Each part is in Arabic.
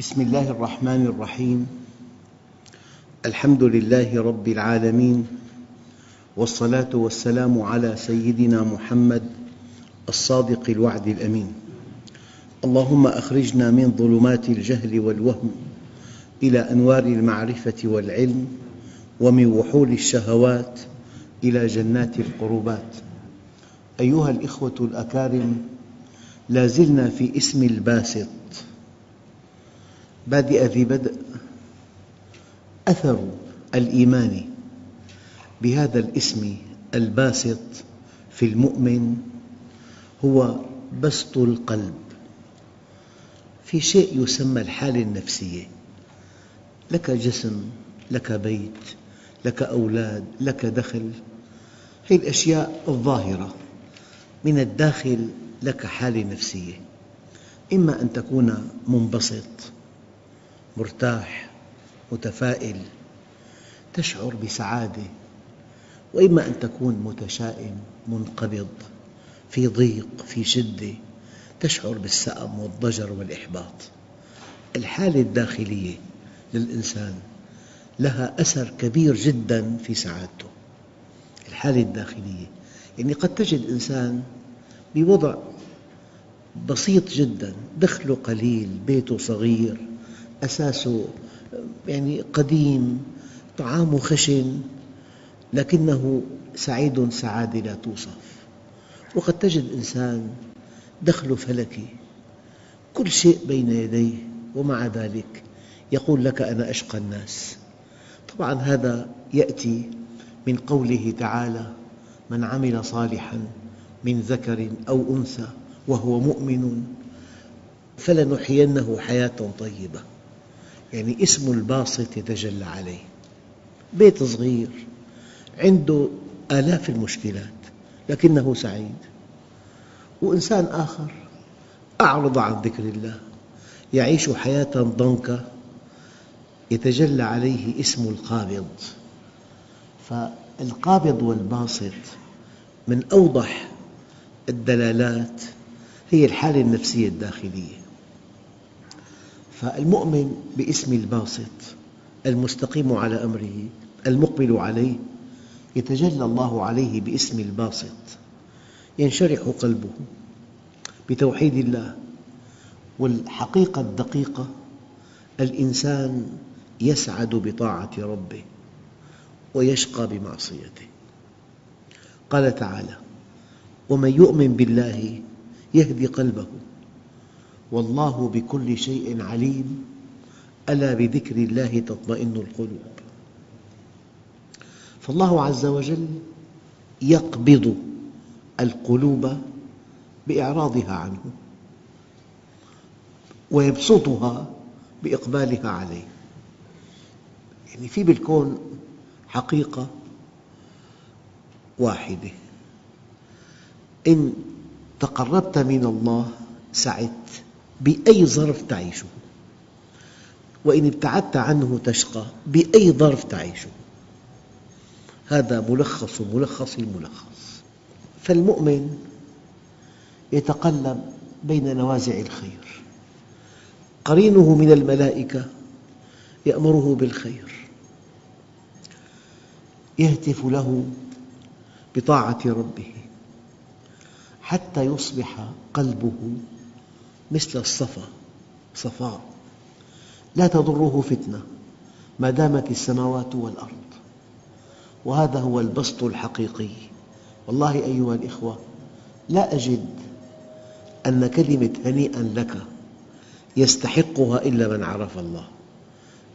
بسم الله الرحمن الرحيم. الحمد لله رب العالمين والصلاة والسلام على سيدنا محمد الصادق الوعد الأمين. اللهم أخرجنا من ظلمات الجهل والوهم إلى أنوار المعرفة والعلم ومن وحول الشهوات إلى جنات القربات. أيها الإخوة الأكارم لا زلنا في اسم الباسط بادئ ذي بدء أثر الإيمان بهذا الاسم الباسط في المؤمن هو بسط القلب في شيء يسمى الحالة النفسية. لك جسم لك بيت لك أولاد لك دخل. هذه الأشياء الظاهرة من الداخل لك حالة نفسية. إما أن تكون منبسط مرتاح متفائل تشعر بسعادة وإما أن تكون متشائم منقبض في ضيق في شدة تشعر بالسأم والضجر والإحباط. الحالة الداخلية للإنسان لها أثر كبير جدا في سعادته. الحالة الداخلية يعني قد تجد إنسان بوضع بسيط جدا دخله قليل بيته صغير أساسه يعني قديم طعامه خشن لكنه سعيد سعادة لا توصف. وقد تجد إنسان دخله فلكي كل شيء بين يديه ومع ذلك يقول لك أنا أشقى الناس. طبعا هذا يأتي من قوله تعالى من عمل صالحا من ذكر أو أنثى وهو مؤمن فلنحيينه حياة طيبة. يعني اسم الباسط يتجلى عليه. بيت صغير عنده آلاف المشكلات لكنه سعيد. وإنسان آخر أعرض عن ذكر الله يعيش حياة ضنكة يتجلى عليه اسم القابض. فالقابض والباسط من أوضح الدلالات هي الحالة النفسية الداخلية. فالمؤمن باسم الباسط المستقيم على أمره المقبل عليه يتجلى الله عليه باسم الباسط ينشرح قلبه بتوحيد الله. والحقيقة الدقيقة الإنسان يسعد بطاعة ربه ويشقى بمعصيته. قال تعالى ومن يؤمن بالله يهدي قلبه والله بكل شيء عليم. ألا بذكر الله تطمئن القلوب. فالله عز وجل يقبض القلوب بإعراضها عنه ويبسطها بإقبالها عليه. يعني في بالكون حقيقة واحدة. إن تقربت من الله سعدت. بأي ظرف تعيشه. وإن ابتعدت عنه تشقى بأي ظرف تعيشه. هذا ملخص ملخص الملخص فالمؤمن يتقلب بين نوازع الخير. قرينه من الملائكة يأمره بالخير. يهتف له بطاعة ربه حتى يصبح قلبه مثل الصفا صفاء لا تضره فتنة ما دامت السماوات والأرض. وهذا هو البسط الحقيقي. والله أيها الإخوة لا أجد أن كلمة هنيئا لك يستحقها إلا من عرف الله.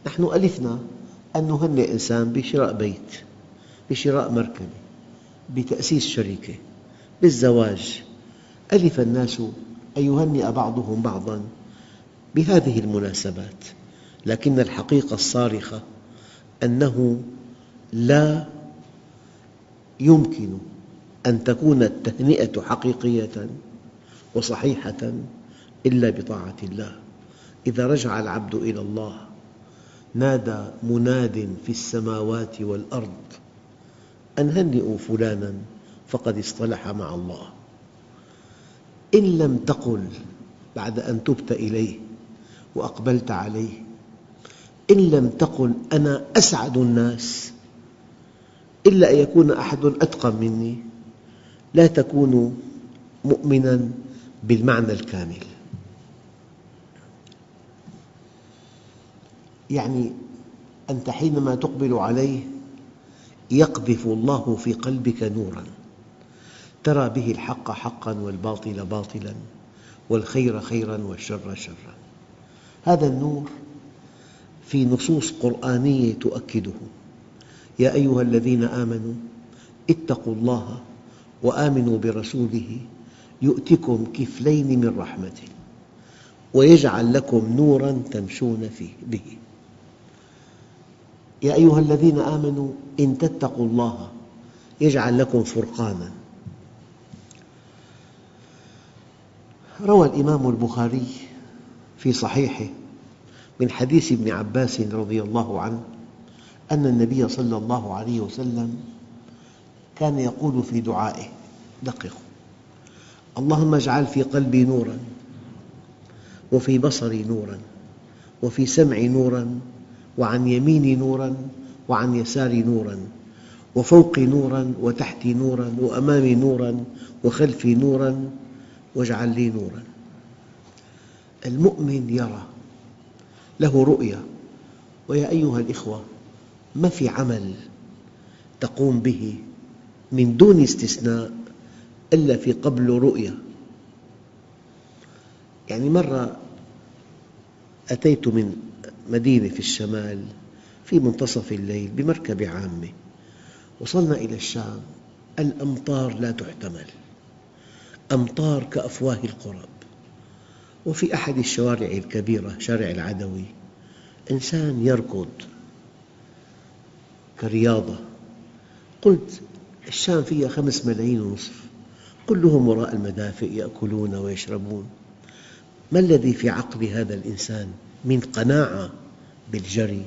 نحن ألفنا أن نهنئ إنسان بشراء بيت بشراء مركبة بتأسيس شركة بالزواج. ألف الناس أن يهنئ بعضهم بعضا بهذه المناسبات لكن الحقيقة الصارخة أنه لا يمكن أن تكون التهنئة حقيقية وصحيحة إلا بطاعة الله. إذا رجع العبد إلى الله نادى مناد في السماوات والأرض أن هنئوا فلانا فقد اصطلح مع الله. إن لم تقل بعد أن تبت إليه وأقبلت عليه. إن لم تقل أنا أسعد الناس إلا أن يكون أحد أتقى مني. لا تكون مؤمنا بالمعنى الكامل. يعني أنت حينما تقبل عليه يقذف الله في قلبك نوراً. ترى به الحق حقاً والباطل باطلاً والخير خيراً والشر شراً. هذا النور في نصوص قرآنية تؤكده. يا أيها الذين آمنوا اتقوا الله وآمنوا برسوله يؤتكم كفلين من رحمته ويجعل لكم نوراً تمشون فيه به. يا أيها الذين آمنوا إن تتقوا الله يجعل لكم فرقاناً روى الإمام البخاري في صحيحه من حديث ابن عباس رضي الله عنه أن النبي صلى الله عليه وسلم كان يقول في دعائه دققوا. اللهم اجعل في قلبي نوراً وفي بصري نوراً وفي سمعي نوراً وعن يميني نوراً وعن يساري نوراً وفوقي نوراً وتحتي نوراً وأمامي نوراً وخلفي نوراً واجعل لي نوراً. المؤمن يرى له رؤية ويا أيها الأخوة ما في عمل تقوم به من دون استثناء إلا في قبله رؤية يعني مرة أتيت من مدينة في الشمال في منتصف الليل بمركبة عامة وصلنا إلى الشام الأمطار لا تحتمل. أمطار كأفواه القرب وفي أحد الشوارع الكبيرة شارع العدوي إنسان يركض كرياضة. قلت الشام فيها خمس ملايين ونصف. كلهم وراء المدافئ يأكلون ويشربون. ما الذي في عقل هذا الإنسان من قناعة بالجري؟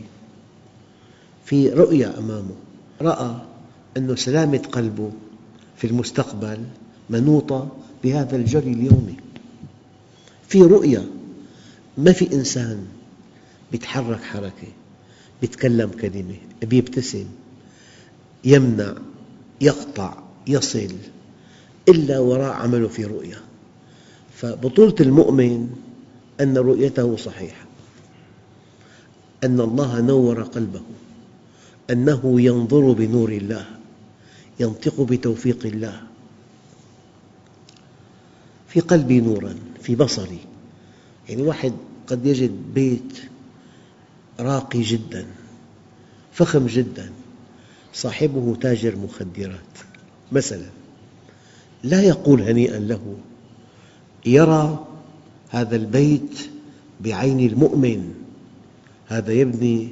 في رؤية أمامه رأى أن سلامة قلبه في المستقبل منوطة بهذا الجري اليومي. في رؤية ما في إنسان يتحرك حركة يتكلم كلمة يبتسم يمنع يقطع يصل إلا وراء عمله في رؤية. فبطولة المؤمن أن رؤيته صحيحة أن الله نور قلبه أنه ينظر بنور الله ينطق بتوفيق الله. في قلبي نوراً في بصري. يعني واحد قد يجد بيت راقي جداً فخم جداً صاحبه تاجر مخدرات. مثلاً لا يقول هنيئاً له يرى هذا البيت بعين المؤمن هذا يبني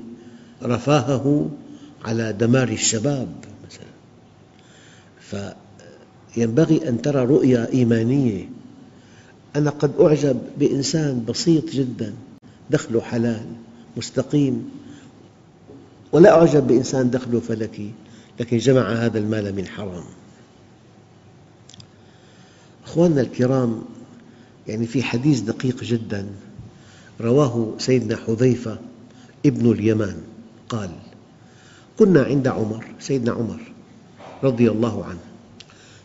رفاهه على دمار الشباب. مثلا. فينبغي أن ترى رؤية إيمانية أنا قد أعجب بإنسان بسيط جدا دخله حلال مستقيم. ولا أعجب بإنسان دخله فلكي لكن جمع هذا المال من حرام. أخواننا الكرام يعني في حديث دقيق جدا رواه سيدنا حذيفة ابن اليمان. قال كنا عند عمر سيدنا عمر رضي الله عنه.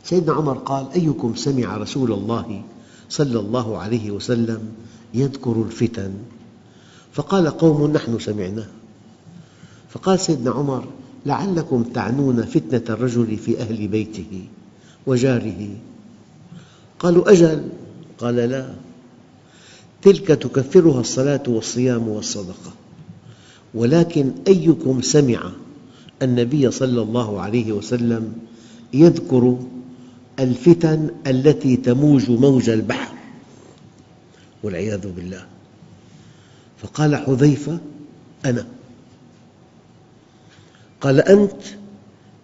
سيدنا عمر قال أيكم سمع رسول الله صلى الله عليه وسلم يذكر الفتن. فقال قوم نحن سمعناه فقال سيدنا عمر لعلكم تعنون فتنة الرجل في أهل بيته وجاره. قالوا أجل؟ قال لا. تلك تكفرها الصلاة والصيام والصدقة. ولكن أيكم سمع النبي صلى الله عليه وسلم يذكر الفتن التي تموج موج البحر والعياذ بالله. فقال حذيفة أنا. قال أنت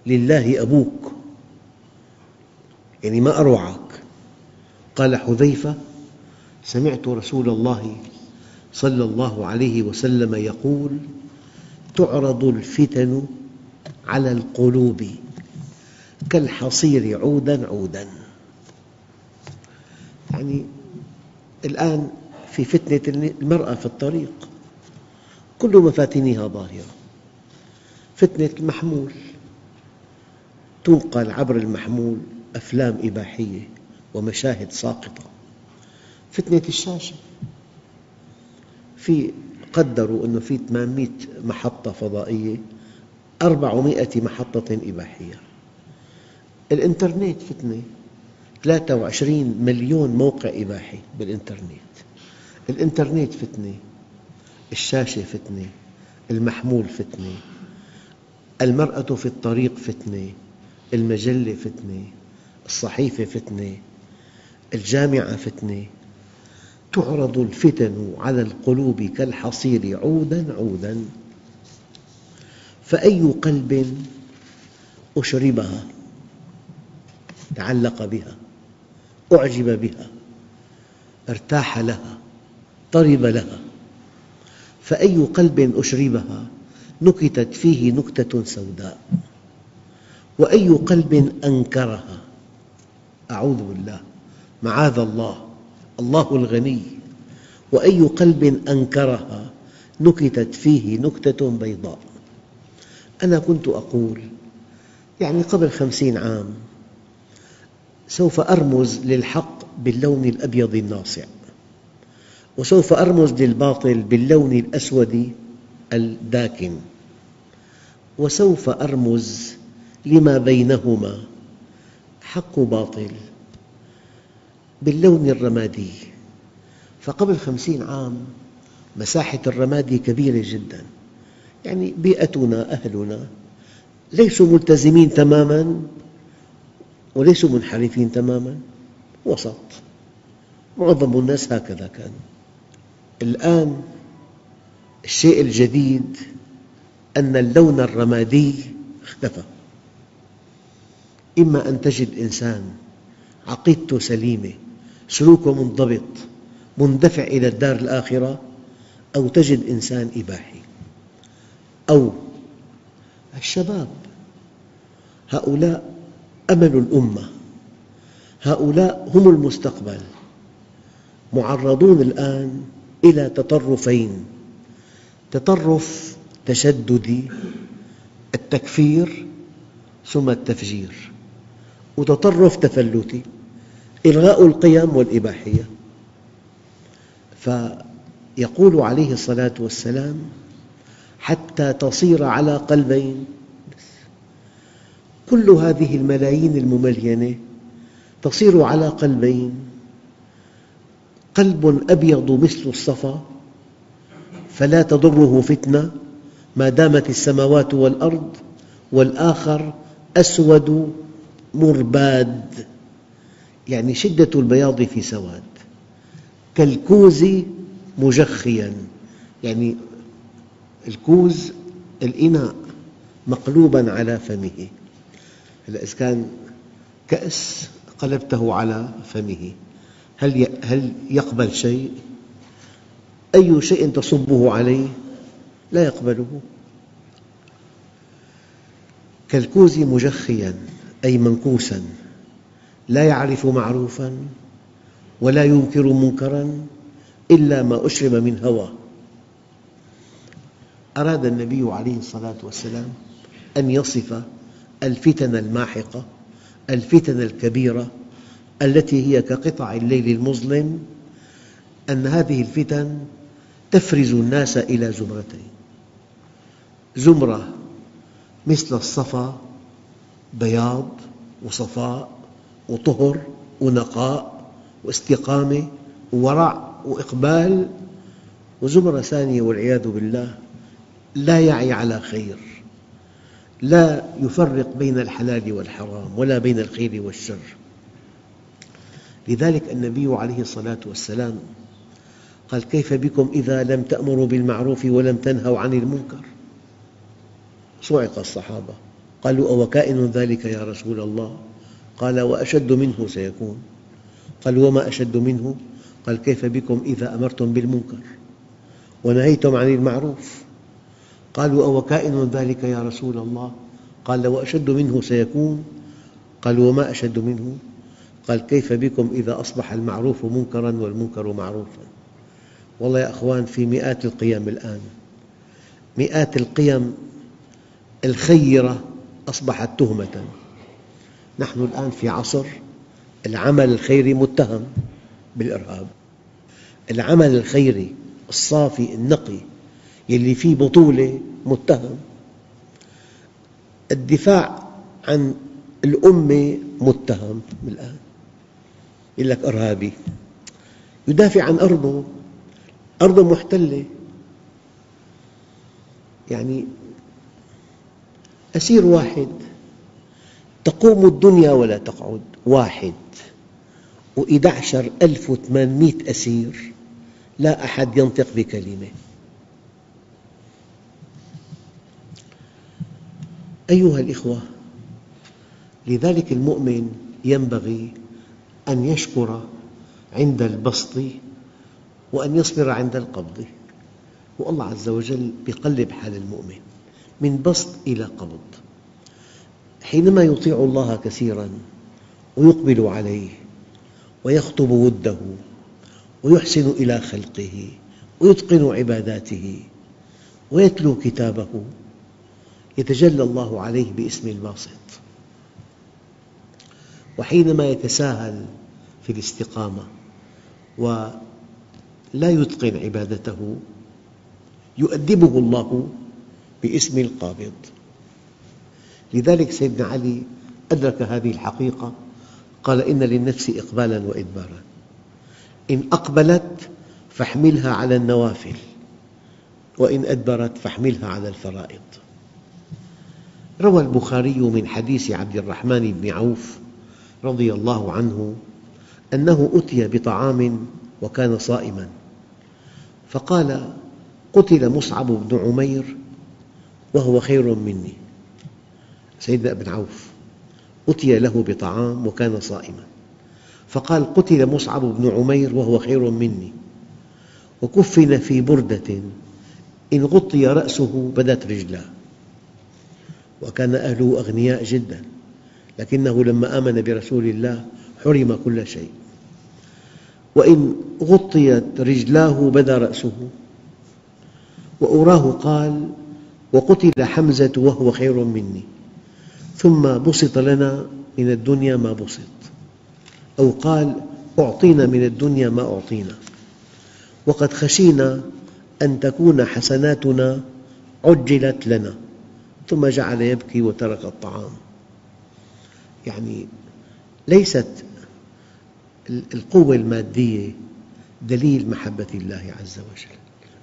لله أبوك يعني ما أروعك. قال حذيفة سمعت رسول الله صلى الله عليه وسلم يقول تعرض الفتن على القلوب. كالحصير عودا عودا. يعني الآن في فتنة المرأة في الطريق كل مفاتنها ظاهرة. فتنة المحمول تنقل عبر المحمول أفلام إباحية ومشاهد ساقطة. فتنة الشاشة في قدروا أنه في 800 محطة فضائية 400 محطة إباحية. الإنترنت فتنة. 23 مليون موقع إباحي بالإنترنت. الإنترنت فتنة. الشاشة فتنة. المحمول فتنة. المرأة في الطريق فتنة. المجلة فتنة. الصحيفة فتنة. الجامعة فتنة. تعرض الفتن على القلوب كالحصير عودا عودا. فأي قلب أشربها؟ تعلق بها أعجب بها ارتاح لها طرب لها. فأي قلب أشربها نكتت فيه نكتة سوداء. وأي قلب أنكرها أعوذ بالله معاذ الله الله الغني. وأي قلب أنكرها نكتت فيه نكتة بيضاء. أنا كنت أقول يعني قبل خمسين عام سوف أرمز للحق باللون الأبيض الناصع وسوف أرمز للباطل باللون الأسود الداكن وسوف أرمز لما بينهما حق باطل باللون الرمادي. فقبل خمسين عام مساحة الرمادي كبيرة جدا. يعني بيئتنا أهلنا ليسوا ملتزمين تماما وليسوا منحرفين تماما. وسط. معظم الناس هكذا كانوا الآن الشيء الجديد أن اللون الرمادي اختفى. إما أن تجد إنسان عقيدته سليمة سلوكه منضبط مندفع إلى الدار الآخرة أو تجد إنسان إباحي. أو الشباب هؤلاء أمل الأمة. هؤلاء هم المستقبل. معرضون الآن إلى تطرفين. تطرف تشددي التكفير ثم التفجير. وتطرف تفلتي إلغاء القيم والإباحية. فيقول عليه الصلاة والسلام حتى تصير على قلبين كل هذه الملايين المملينة تصير على قلبين. قلب أبيض مثل الصفا فلا تضره فتنة ما دامت السماوات والأرض والآخر أسود مرباد. يعني شدة البياض في سواد. كالكوز مجخيا. يعني الكوز الإناء مقلوبا على فمه. إذا كان كأس قلبته على فمه. هل هل يقبل شيء؟ أي شيء تصبه عليه؟ لا يقبله. كالكوز مجخيا أي منكوسا لا يعرف معروفا ولا ينكر منكرا إلا ما أشرب من هوى. أراد النبي عليه الصلاة والسلام أن يصف الفتن الماحقة الفتن الكبيرة التي هي كقطع الليل المظلم أن هذه الفتن تفرز الناس إلى زمرتين. زمرة مثل الصفا بياض وصفاء وطهر ونقاء واستقامة وورع وإقبال. وزمرة ثانية والعياذ بالله لا يعي على خير. لا يفرق بين الحلال والحرام ولا بين الخير والشر. لذلك النبي عليه الصلاة والسلام قال كيف بكم إذا لم تأمروا بالمعروف ولم تنهوا عن المنكر؟ صعق الصحابة. قالوا أوكائن ذلك يا رسول الله؟ قال وأشد منه سيكون. قال وما أشد منه؟ قال كيف بكم إذا أمرتم بالمنكر ونهيتم عن المعروف؟ قالوا أوكائن ذلك يا رسول الله؟ قال وأشد منه سيكون. قال وما أشد منه؟ قال كيف بكم إذا أصبح المعروف منكراً والمنكر معروفاً؟ والله يا أخوان في مئات القيم الآن. مئات القيم الخيرة أصبحت تهمة. نحن الآن في عصر العمل الخيري متهم بالإرهاب. العمل الخيري الصافي النقي يلي فيه بطولة متهم. الدفاع عن الأمة متهم الآن. يقول لك إرهابي. يدافع عن أرضه. أرضه محتلة. يعني أسير واحد. تقوم الدنيا ولا تقعد. واحد. وإحدى عشر ألف وثمانمئة أسير. لا أحد ينطق بكلمة. أيها الإخوة لذلك المؤمن ينبغي أن يشكر عند البسط وأن يصبر عند القبض. والله عز وجل يقلب حال المؤمن من بسط إلى قبض. حينما يطيع الله كثيراً ويقبل عليه ويخطب وده ويحسن إلى خلقه ويتقن عباداته ويتلو كتابه يتجلى الله عليه باسم الباسط. وحينما يتساهل في الاستقامة ولا يتقن عبادته يؤدبه الله باسم القابض. لذلك سيدنا علي أدرك هذه الحقيقة قال إن للنفس إقبالا وإدبارا. إن أقبلت فاحملها على النوافل وإن أدبرت فاحملها على الفرائض. روى البخاري من حديث عبد الرحمن بن عوف رضي الله عنه أنه أتي بطعام وكان صائما فقال قتل مصعب بن عمير وهو خير مني. سيدنا ابن عوف أتي له بطعام وكان صائما. فقال قتل مصعب بن عمير وهو خير مني. وكفن في بردة إن غطي رأسه بدت رجلاه. وكان أهله أغنياء جدا. لكنه لما آمن برسول الله حرم كل شيء. وإن غطيت رجلاه بدا رأسه. وأراه قال وقتل حمزة وهو خير مني. ثم بسط لنا من الدنيا ما بسط. أو قال أعطينا من الدنيا ما أعطينا. وقد خشينا أن تكون حسناتنا عجلت لنا. ثم جعل يبكي وترك الطعام. يعني ليست القوة المادية دليل محبة الله عز وجل.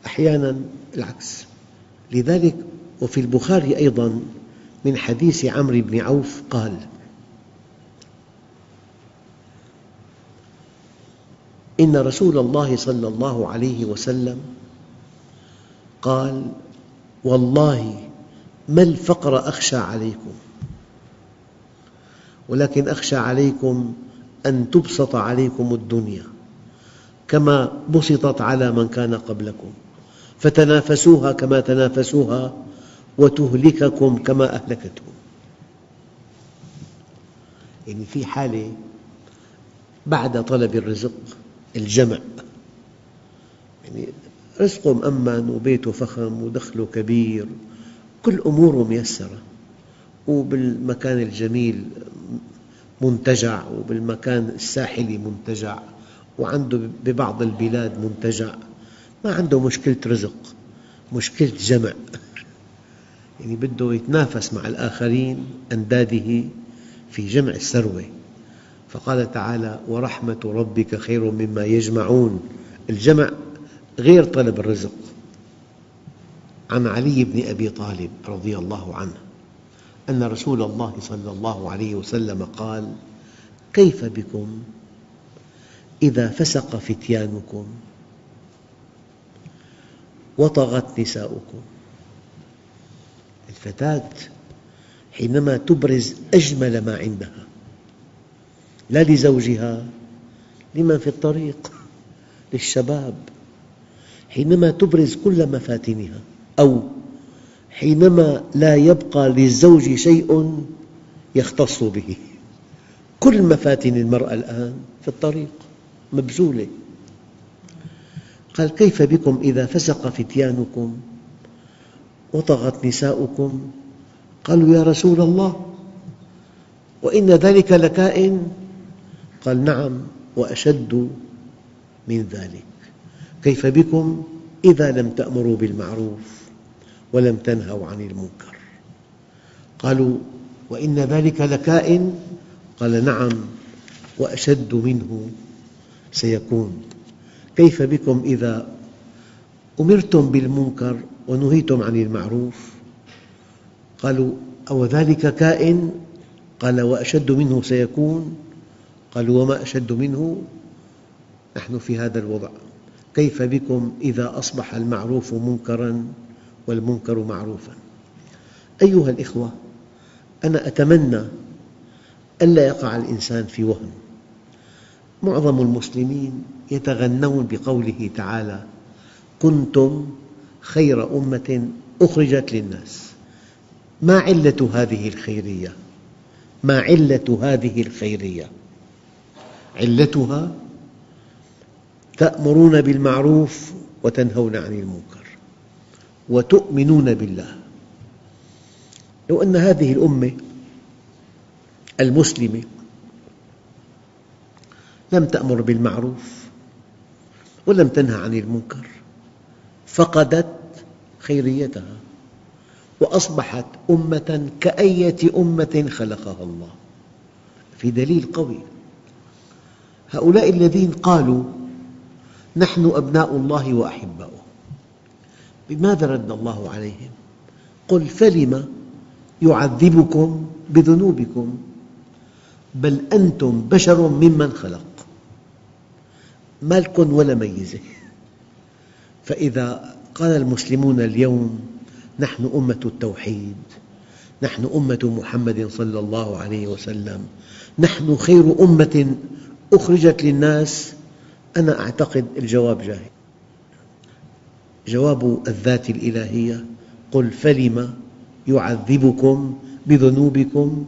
أحياناً العكس. لذلك وفي البخاري أيضاً من حديث عمرو بن عوف قال إن رسول الله صلى الله عليه وسلم قال والله ما الفقر أخشى عليكم؟ ولكن أخشى عليكم أن تبسط عليكم الدنيا كما بسطت على من كان قبلكم. فتنافسوها كما تنافسوها وتهلككم كما أهلكتهم يعني في حالة بعد طلب الرزق الجمع. يعني رزقه مأمن وبيته فخم ودخله كبير. كل أموره ميسرة وبالمكان الجميل منتجع وبالمكان الساحلي منتجع وعنده ببعض البلاد منتجع. ما عنده مشكلة رزق مشكلة جمع. يعني بده يتنافس مع الآخرين أنداده في جمع الثروة. فقال تعالى ورحمة ربك خير مما يجمعون. الجمع غير طلب الرزق. عن علي بن أبي طالب رضي الله عنه أن رسول الله صلى الله عليه وسلم قال كيف بكم إذا فسق فتيانكم وطغت نساؤكم؟ الفتاة حينما تبرز أجمل ما عندها لا لزوجها لمن في الطريق للشباب. حينما تبرز كل مفاتنها أو حينما لا يبقى للزوج شيء يختص به. كل مفاتن المرأة الآن في الطريق مبذولة. قال كيف بكم إذا فسق فتيانكم وطغت نساؤكم؟ قالوا يا رسول الله وإن ذلك لكائن؟ قال نعم وأشد من ذلك. كيف بكم إذا لم تأمروا بالمعروف؟ ولم تنهوا عن المنكر. قالوا وإن ذلك لكائن؟ قال نعم وأشد منه سيكون. كيف بكم إذا أمرتم بالمنكر ونهيتم عن المعروف؟ قالوا أو ذلك كائن؟ قال وأشد منه سيكون. قالوا وما أشد منه؟ نحن في هذا الوضع. كيف بكم إذا أصبح المعروف منكراً؟ والمنكر معروفاً أيها الأخوة أنا أتمنى ألا يقع الإنسان في وهم معظم المسلمين يتغنون بقوله تعالى كنتم خير أمة أخرجت للناس ما علة هذه الخيرية؟ ما علة هذه الخيرية؟ علتها تأمرون بالمعروف وتنهون عن المنكر وتؤمنون بالله. لو أن هذه الأمة المسلمة لم تأمر بالمعروف ولم تنهى عن المنكر فقدت خيريتها وأصبحت أمة كأية أمة خلقها الله. في دليل قوي. هؤلاء الذين قالوا نحن أبناء الله وأحباؤه. بماذا رد الله عليهم؟ قل فلم يعذبكم بذنوبكم؟ بل أنتم بشر ممن خلق. ما لكم ولا ميزة فإذا قال المسلمون اليوم نحن أمة التوحيد نحن أمة محمد صلى الله عليه وسلم نحن خير أمة أخرجت للناس أنا أعتقد الجواب جاهز. جواب الذات الإلهية. قل فلم يعذبكم بذنوبكم؟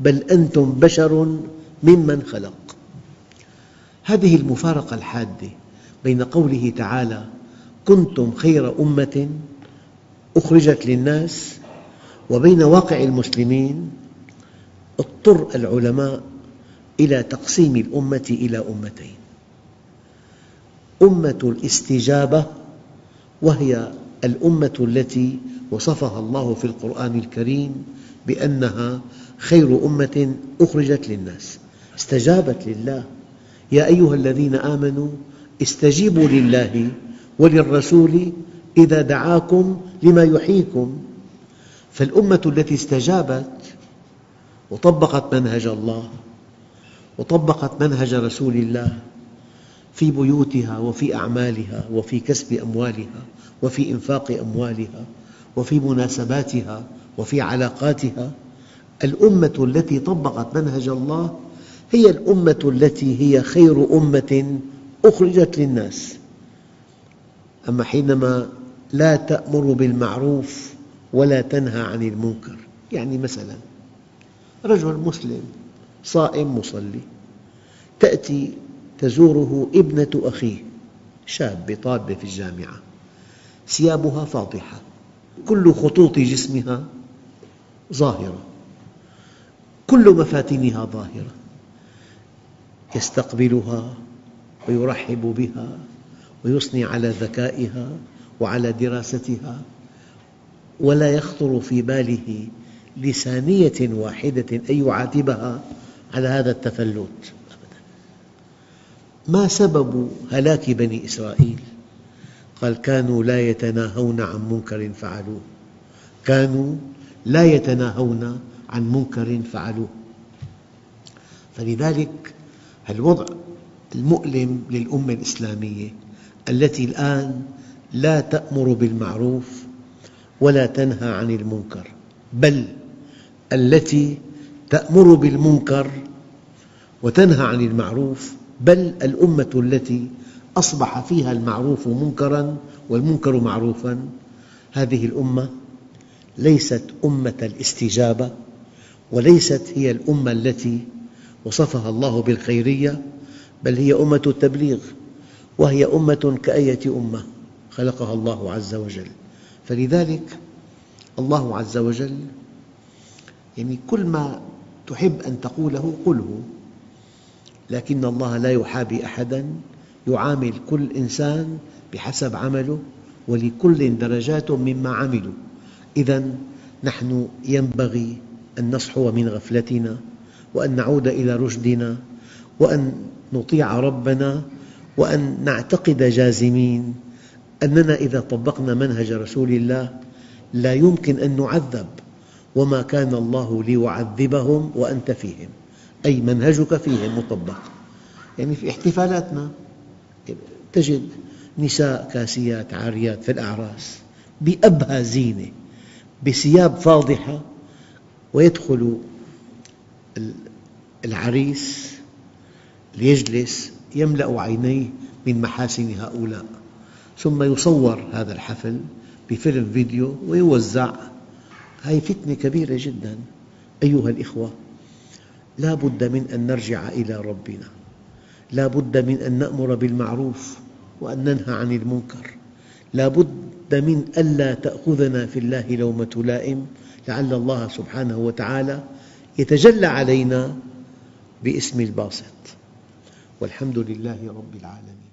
بل أنتم بشر ممن خلق. هذه المفارقة الحادة بين قوله تعالى كنتم خير أمة أخرجت للناس وبين واقع المسلمين اضطر العلماء إلى تقسيم الأمة إلى أمتين أمة الاستجابة وهي الأمة التي وصفها الله في القرآن الكريم بأنها خير أمة أخرجت للناس استجابت لله. يا أيها الذين آمنوا استجيبوا لله وللرسول إذا دعاكم لما يحييكم. فالأمة التي استجابت وطبقت منهج الله وطبقت منهج رسول الله في بيوتها وفي أعمالها وفي كسب أموالها وفي إنفاق أموالها وفي مناسباتها وفي علاقاتها. الأمة التي طبقت منهج الله هي الأمة التي هي خير أمة أخرجت للناس. أما حينما لا تأمر بالمعروف ولا تنهى عن المنكر يعني مثلا رجل مسلم صائم مصلي تأتي تزوره ابنة أخيه شاب طالبة في الجامعة. ثيابها فاضحة كل خطوط جسمها ظاهرة كل مفاتنها ظاهرة. يستقبلها ويرحب بها ويثني على ذكائها وعلى دراستها ولا يخطر في باله لثانية واحدة أن يعاتبها على هذا التفلت. ما سبب هلاك بني إسرائيل؟ قال كانوا لا يتناهون عن منكر فعلوه كانوا لا يتناهون عن منكر فعلوه فلذلك الوضع المؤلم للأمة الإسلامية التي الآن لا تأمر بالمعروف ولا تنهى عن المنكر بل التي تأمر بالمنكر وتنهى عن المعروف بل الأمة التي أصبح فيها المعروف منكراً والمنكر معروفاً. هذه الأمة ليست أمة الاستجابة وليست هي الأمة التي وصفها الله بالخيرية بل هي أمة التبليغ وهي أمة كأية أمة خلقها الله عز وجل. فلذلك الله عز وجل يعني كل ما تحب أن تقوله قله. لكن الله لا يحابي أحدا يعامل كل إنسان بحسب عمله ولكل درجات مما عملوا. إذا نحن ينبغي أن نصحو من غفلتنا وأن نعود إلى رشدنا وأن نطيع ربنا وأن نعتقد جازمين. أننا إذا طبقنا منهج رسول الله لا يمكن أن نعذب وما كان الله ليعذبهم وأنت فيهم. أي منهجك فيهم مطبق. يعني في احتفالاتنا تجد نساء كاسيات عاريات في الأعراس بأبهى زينة بثياب فاضحة ويدخل العريس ليجلس يملأ عينيه من محاسن هؤلاء. ثم يصور هذا الحفل بفيلم فيديو ويوزع. هذه فتنة كبيرة جدا أيها الإخوة. لا بد من أن نرجع إلى ربنا. لا بد من أن نأمر بالمعروف وأن ننهى عن المنكر. لا بد من ألا تأخذنا في الله لومة لائم لعل الله سبحانه وتعالى يتجلى علينا باسم الباسط. والحمد لله رب العالمين.